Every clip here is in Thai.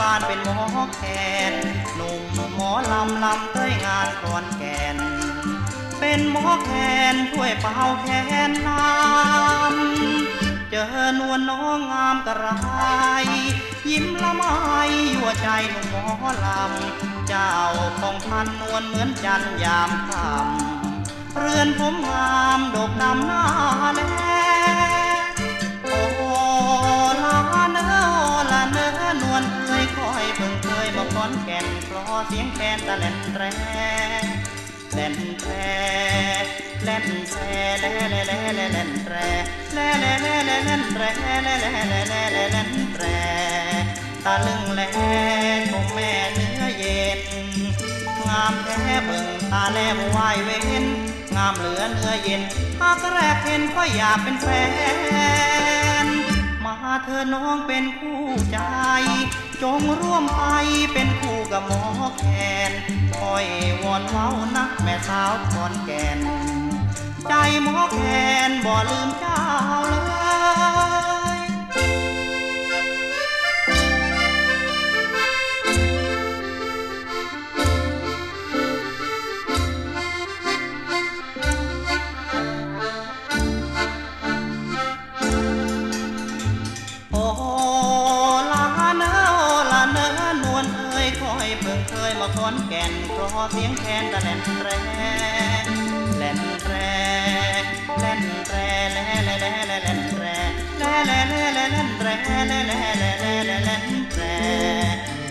บ้านเป็นหมอแคนหนุ่มหมอลำลำเต้ยงานคอนแก่น เป็นหมอแคนช่วยเป่าแคนลำเจอนวลน้องงามกระไร ยิ้มละไมยั่วใจหนุ่มหมอลำ เจ้าของพันนวลเหมือนจันยามค่ำเรือนผมงามดกดำหน้าแล เพราะเสียงแคนตะเล่นแตรเล่นแตรเล่นแตรเล่เล่เล่เล่เล่นแตรเล่เล่เล่เล่เล่นแตรเล่เล่เล่เล่เล่เล่นแตรตาลึงแลชมแม่เนื้อเย็นงามแท้เบิ่งตาแลบวายเว้นงามเหลือเนื้อเย็นหากแรกเห็นก็อยากเป็นแฟนมาเธอน้องเป็นคู่ใจ จงร่วมไปเป็นคู่กับหมอแคนคอยวอนเว้านักแม่สาวคอนแก่น ใจหมอแคนบ่ลืมเจ้าเลย เพราะเสียงแคนตะแลนแตรแล่นแตรแลนแตรแล่แลแล่แลแลนแตรแล่แลแล่แลแลนแตรแล่แลแลแล่แลแลนแตร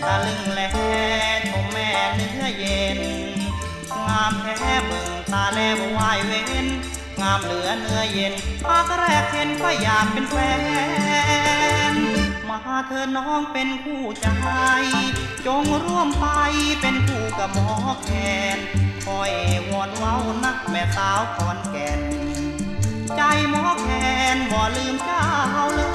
ตะลึงแลชมแม่เนื้อเย็น งามแท้เบิ่งตาแลบวายเว้น งามเหลือเนื้อเย็นปากแรกเห็นก็อยากเป็นแฟน มาเธอน้องเป็นคู่ใจ จงร่วมไปเป็นคู่กับหมอแคนคอยวอนเว้านักแม่สาวคอนแก่น ใจหมอแคนบ่ลืมเจ้าเลย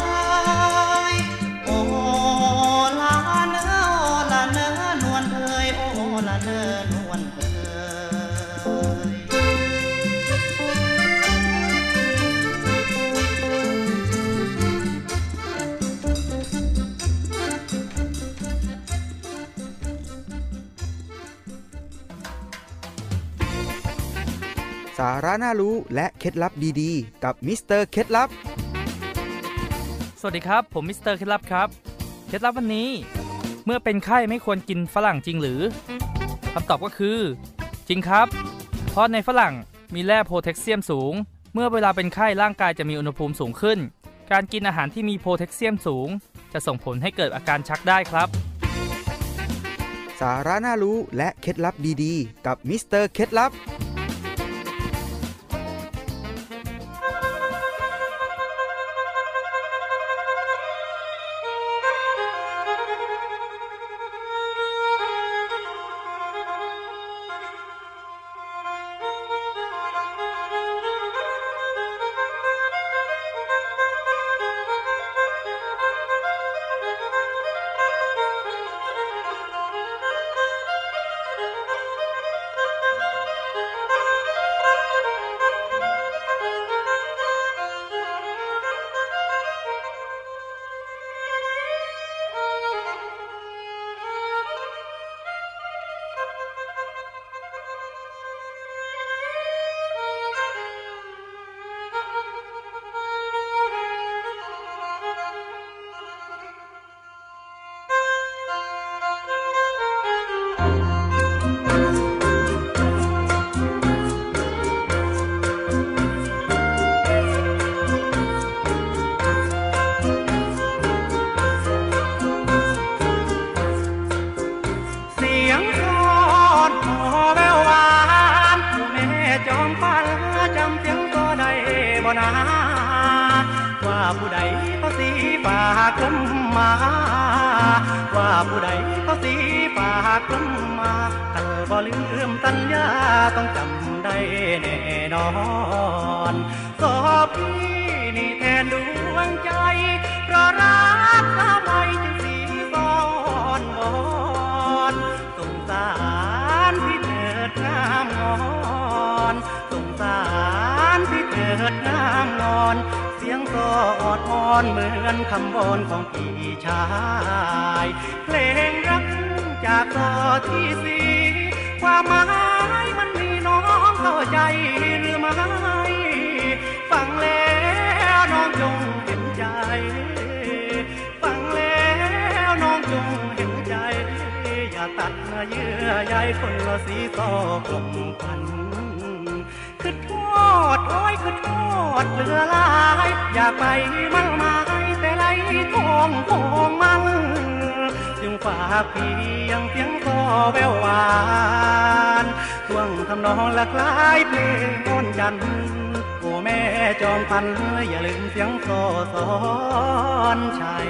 สาระน่ารู้และเคล็ดลับดีๆ กับมิสเตอร์เคล็ดลับ สวัสดีครับ ผมมิสเตอร์เคล็ดลับครับ เคล็ดลับวันนี้ เมื่อเป็นไข้ไม่ควรกินฝรั่งจริงหรือคำตอบก็คือ จริงครับ เพราะในฝรั่งมีแร่โพแทสเซียมสูง เมื่อเวลาเป็นไข้ร่างกายจะมีอุณหภูมิสูงขึ้น การกินอาหารที่มีโพแทสเซียมสูง จะส่งผลให้เกิดอาการชักได้ครับ สาระน่ารู้และเคล็ดลับดีๆ กับมิสเตอร์เคล็ดลับากลมมา ว่าผู้ใดก็สีฝากลมมากันบ่ลืมสัญญาต้องจำได้แน่นอนสอบพี่นี่แทนดวงใจเพราะรักสาวไว้จึงสีซ้อนวอนสงสารพี่เถิดน้ำงอนสงสารพี่เถิดน้ำงอน สียงก็ออดอ่อนเหมือนคำวอนของพี่ชาย เพลงรักจากต่อที่สีความหมายมันมีน้องก็ยใจหรือไม่ฟังแล้วน้องจงเห็นใจ ฟังแล้วน้องจงเห็นใจ อย่าตัดเยื่อใยคนละสีต่อกลมพัน ทอดโอ้ยคือทอดเหลือลาย อยากไปมั่งไม้แต่ไรทองทองมันจึงฝากเพียงเสียงต่อแววหวานท่วงทำนองละคล้ายเพลงโอนจันทร์โอ้แม่จอมพันอย่าลืมเสียงโซสอนชัย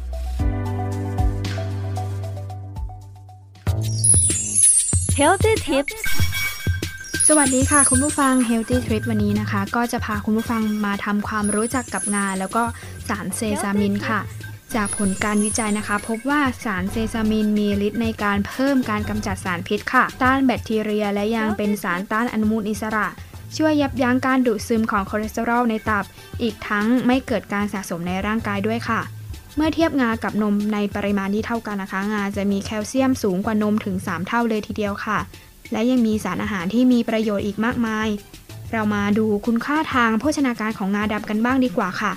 Healthy Tips สวัสดีค่ะ คุณผู้ฟัง Healthy Tips วันนี้นะคะ ก็จะพาคุณผู้ฟังมาทำความรู้จักกับงา แล้วก็สารเซซามินค่ะ จากผลการวิจัยนะคะ พบว่าสารเซซามินมีฤทธิ์ในการเพิ่มการกำจัดสารพิษค่ะ ต้านแบคทีเรียและยังเป็นสารต้านอนุมูลอิสระ ช่วยยับยั้งการดูดซึมของคอเลสเตอรอลในตับ อีกทั้งไม่เกิดการสะสมในร่างกายด้วยค่ะ เมื่อเทียบงากับนมในปริมาณที่เท่ากันนะคะ งาจะมีแคลเซียมสูงกว่านมถึง 3 เท่าเลยทีเดียวค่ะ และยังมีสารอาหารที่มีประโยชน์อีกมากมาย เรามาดูคุณค่าทางโภชนาการของงาดำกันบ้างดีกว่าค่ะ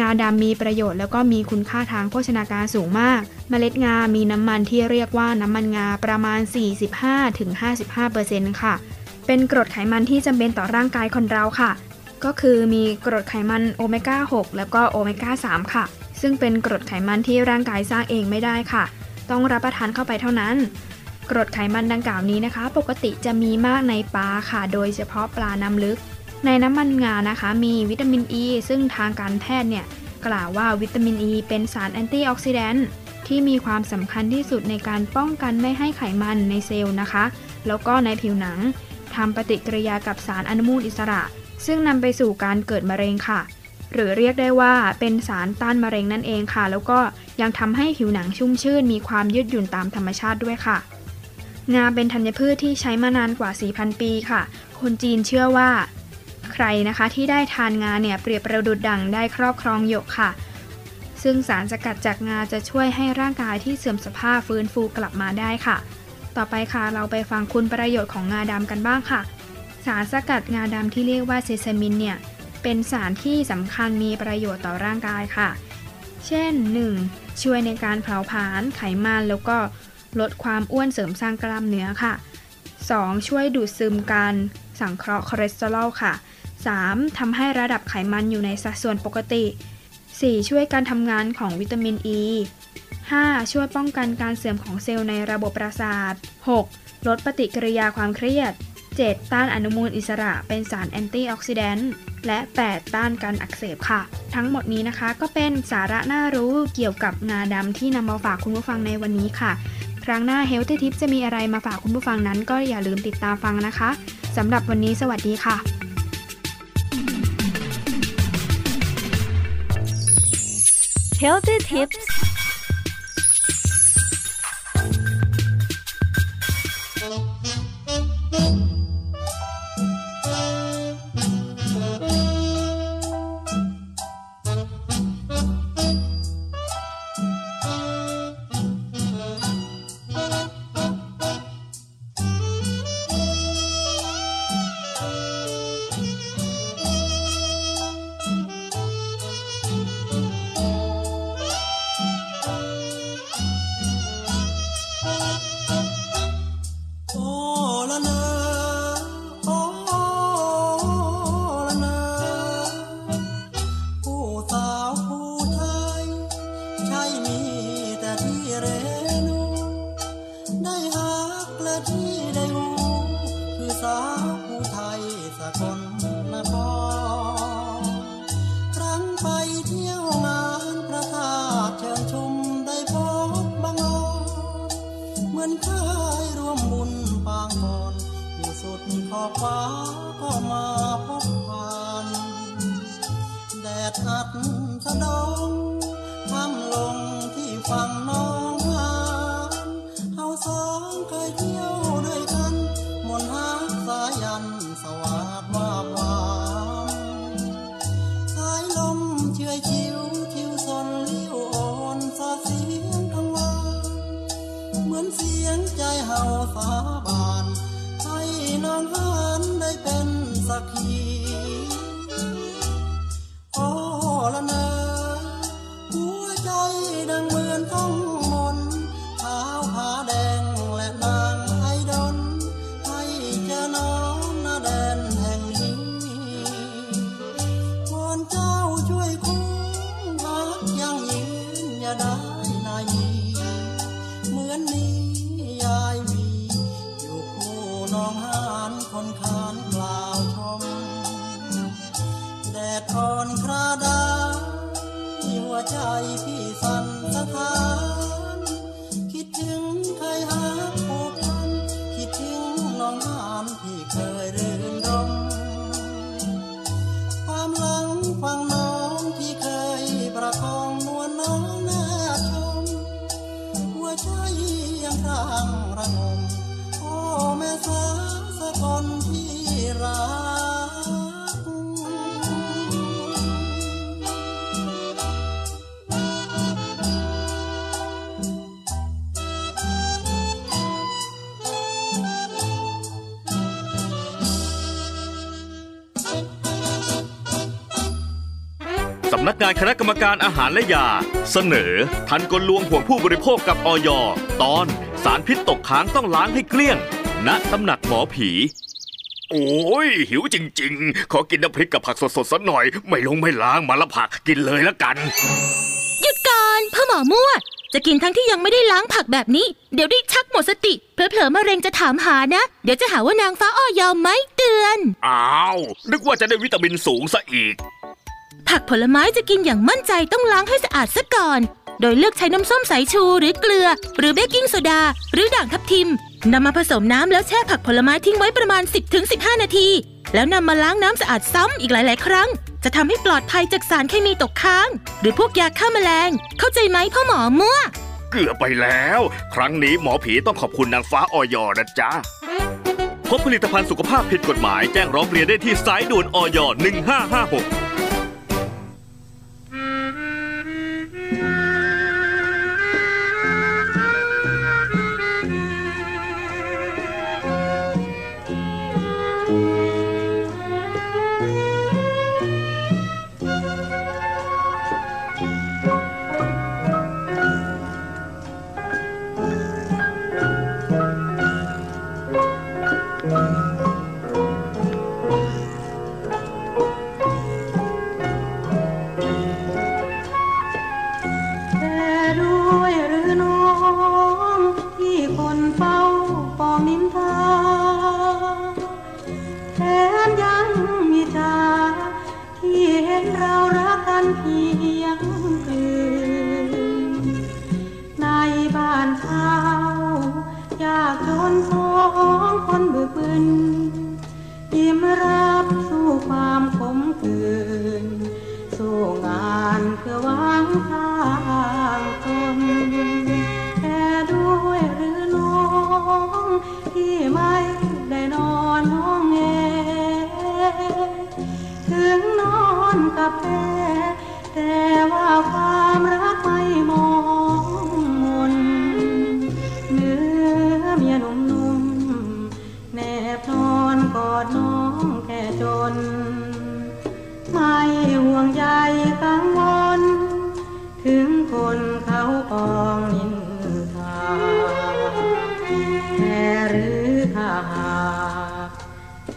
งาดำมีประโยชน์แล้วก็มีคุณค่าทางโภชนาการสูงมาก เมล็ดงา มีน้ำมันที่เรียกว่าน้ำมันงาประมาณ 45-55%ค่ะ เป็นกรดไขมันที่จำเป็นต่อร่างกายคนเราค่ะ ก็คือมีกรดไขมันโอเมก้า 6 แล้วก็โอเมก้า 3 ค่ะ ซึ่งเป็นกรดไขมันที่ร่างกายสร้างเองไม่ได้ค่ะ ต้องรับประทานเข้าไปเท่านั้น กรดไขมันดังกล่าวนี้นะคะ ปกติจะมีมากในปลาค่ะ โดยเฉพาะปลาน้ำลึก ในน้ำมันงานะคะ มีวิตามินอ e, ีซึ่งทางการแพทย์เนี่ยกล่าวว่าวิตามินอ e ีเป็นสารแอนตี้ออกซิแดนต์ที่มีความสำคัญที่สุดในการป้องกันไม่ให้ไขมันในเซลล์นะคะ แล้วก็ในผิวหนังทำปฏิกิริยากับสารอนุมูลอิสระ ซึ่งนำไปสู่การเกิดมะเร็งค่ะ หรือเรียกได้ว่าเป็นสารต้านมะเร็งนั่นเองค่ะ แล้วก็ยังทำให้ผิวหนังชุ่มชื่น มีความยืดหยุ่นตามธรรมชาติด้วยค่ะ งาเป็นธัญพืชที่ใช้มานานกว่า 4,000 ปีค่ะ คนจีนเชื่อว่า ใครนะคะที่ได้ทานงาเนี่ยเปรียบประดุดดังได้ครอบครองหยกค่ะ ซึ่งสารสกัดจากงาจะช่วยให้ร่างกายที่เสื่อมสภาพฟื้นฟูกลับมาได้ค่ะ ต่อไปค่ะเราไปฟังคุณประโยชน์ของงาดำกันบ้างค่ะ สารสกัดงาดำที่เรียกว่าเซซามินเนี่ย เป็นสารที่สำคัญมีประโยชน์ต่อร่างกายค่ะ เช่น 1. ช่วยในการเผาผลาญไขมันแล้วก็ลดความอ้วนเสริมสร้างกล้ามเนื้อค่ะ 2. ช่วยดูดซึมการสังเคราะห์คอเลสเตอรอลค่ะ 3. ทำให้ระดับไขมันอยู่ในสัดส่วนปกติ 4. ช่วยการทำงานของวิตามินอ e. ี 5. ช่วยป้องกันการเสื่อมของเซลล์ในระบบประสาท 6. ลดปฏิกิริยาความเครียด 7. ต้านอนุมูลอิสระเป็นสารแอนตี้ออกซิแดนต์และ 8. ต้านการอักเสบค่ะ ทั้งหมดนี้นะคะก็เป็นสาระน่ารู้เกี่ยวกับงาดำที่นำมาฝากคุณผู้ฟังในวันนี้ค่ะ ครั้งหน้า Healthy Tip จะมีอะไรมาฝากคุณผู้ฟังนั้น ก็อย่าลืมติดตามฟังนะคะสำหรับวันนี้สวัสดีค่ะ Healthy Tips ำนั งานคณะกรรมการอาหารและยา เสนอทันกลลวงห่วงผู้บริโภคกับออยตอนสารพิษตกค้างต้องล้างให้เกลี้ยง ณตำหนักหมอผี โอ้ย หิวจริง ๆ ขอกินน้ำพริกกับผักสดๆสักหน่อย ไม่ลงไม่ล้างมาละผักกินเลยละกัน หยุดก่อนพ่อหมอมั่ว จะกินทั้งที่ยังไม่ได้ล้างผักแบบนี้ เดี๋ยวได้ชักหมดสติ เผลอๆมะเร็งจะถามหานะ เดี๋ยวจะหาว่านางฟ้าอ้อยอมไม่เตือน อ้าว นึกว่าจะได้วิตามินสูงซะอีก ผักผลไม้จะกินอย่างมั่นใจต้องล้างให้สะอาดซะก่อน โดยเลือกใช้น้ำส้มสายชูหรือเกลือ หรือเบกกิ้งโซดา หรือด่างทับทิมนำมาผสมน้ำแล้วแช่ผักผลไม้ทิ้งไว้ประมาณ 10-15 นาที แล้วนำมาล้างน้ำสะอาดซ้ำอีกหลาย ๆ ครั้ง จะทำให้ปลอดภัยจากสารเคมีตกค้าง หรือพวกยาฆ่าแมลง เข้าใจไหมพ่อหมอมั่วเกือบไปแล้ว ครั้งนี้หมอผีต้องขอบคุณนางฟ้าออยอนะจ๊ะพบผลิตภัณฑ์สุขภาพผิดกฎหมายแจ้งร้องเรียนได้ที่สายด่วนออย1556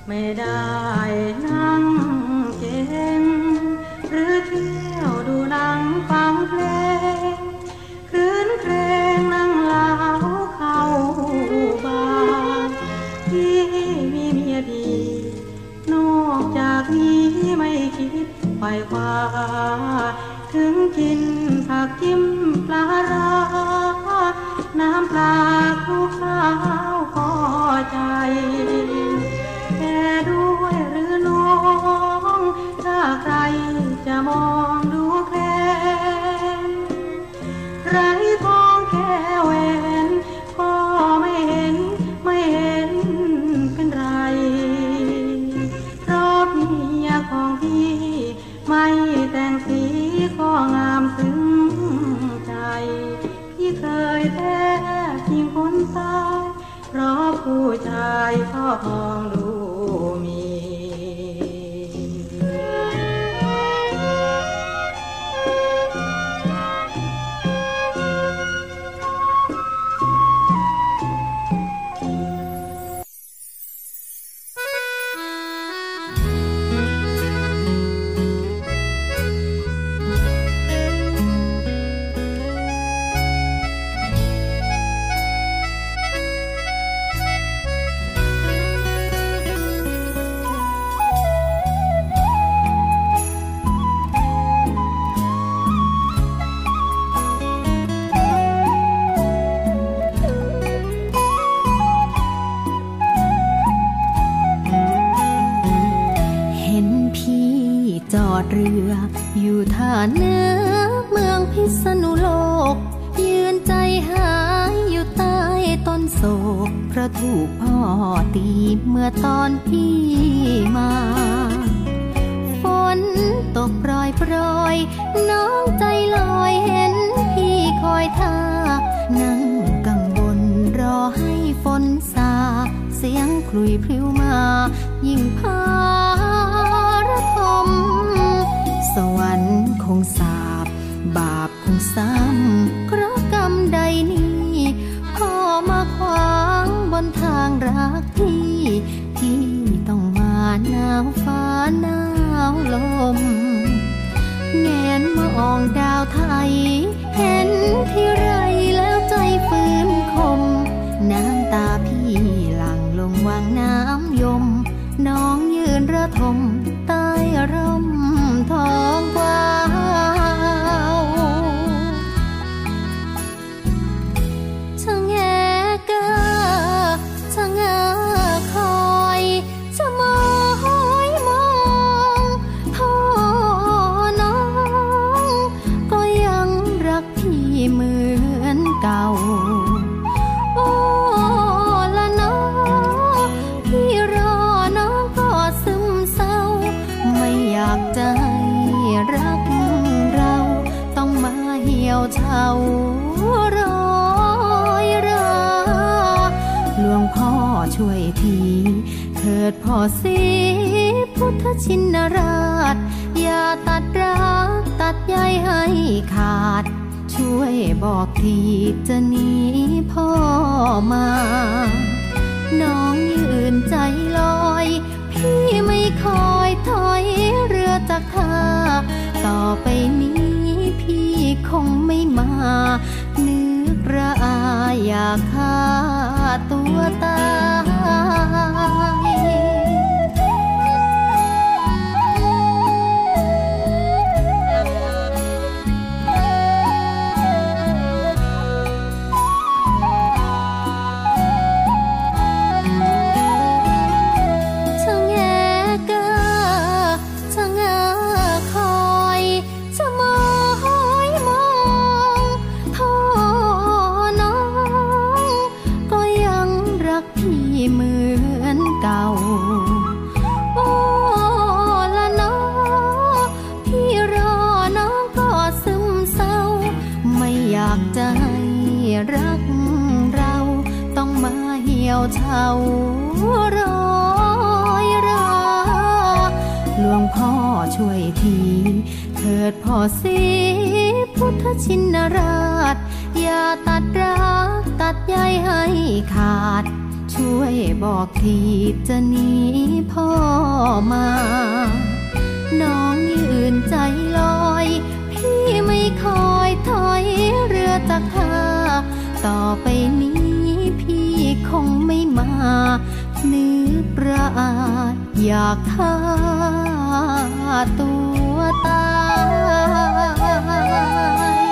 ไม่ได้นั่งเก่งหรือเที่ยวดูหนังฟังเพลงคืนเครงนั่งเล่าเข้าบาร์ที่มีเมียดีนอกจากนี้ไม่คิดไปคว้าถึงกินผักจิ้มปลาร้าน้ำปลาคลุกข้าวพอใจ จะมองดูแคลนไรทองแค่แหวนก็ไม่เห็นไม่เห็นเป็นไร เพราะเมียของพี่ ไม่แต่งสีก็งามถึงใจ พี่เคยแทบทิ้งคนตายเพราะผู้ชายชอบมอ เนื้อเมืองพิษณุโลก ยืนใจหายอยู่ใต้ต้นโศกเพราะถูกพ่อตีเมื่อตอนพี่มา ฝนตกปรอยปรอยน้องใจลอยเห็นพี่คอยท่า นั่งกังวลรอให้ฝนซาเสียงคลุยพริ้ว ซ้ำ เพราะกรรมใดนี้พ่อมาขวางบนทางรักที่ ที่ต้องมาหนาวฟ้าหนาวลมแงนมองดาวไทย เห็นที่ไรแล้วใจฟื้น ช่วยทีเถิดพ่อสีพุทธชินราช อย่าตัดรักตัดใยให้ขาด ช่วยบอกทีจะหนีพ่อมา น้องยืนใจลอย พี่ไม่คอยถอยเรือจากท่าต่อไปนี้พี่คงไม่มานึกระอาอยากฆ่าตัวตาย ให้ขาด ช่วยบอกทีจะหนีพ่อมา น้องยืนใจลอย พี่ไม่คอยถอยเรือจากท่าต่อไปนี้พี่คงไม่มานึกประอาดอยากฆ่าตัวตาย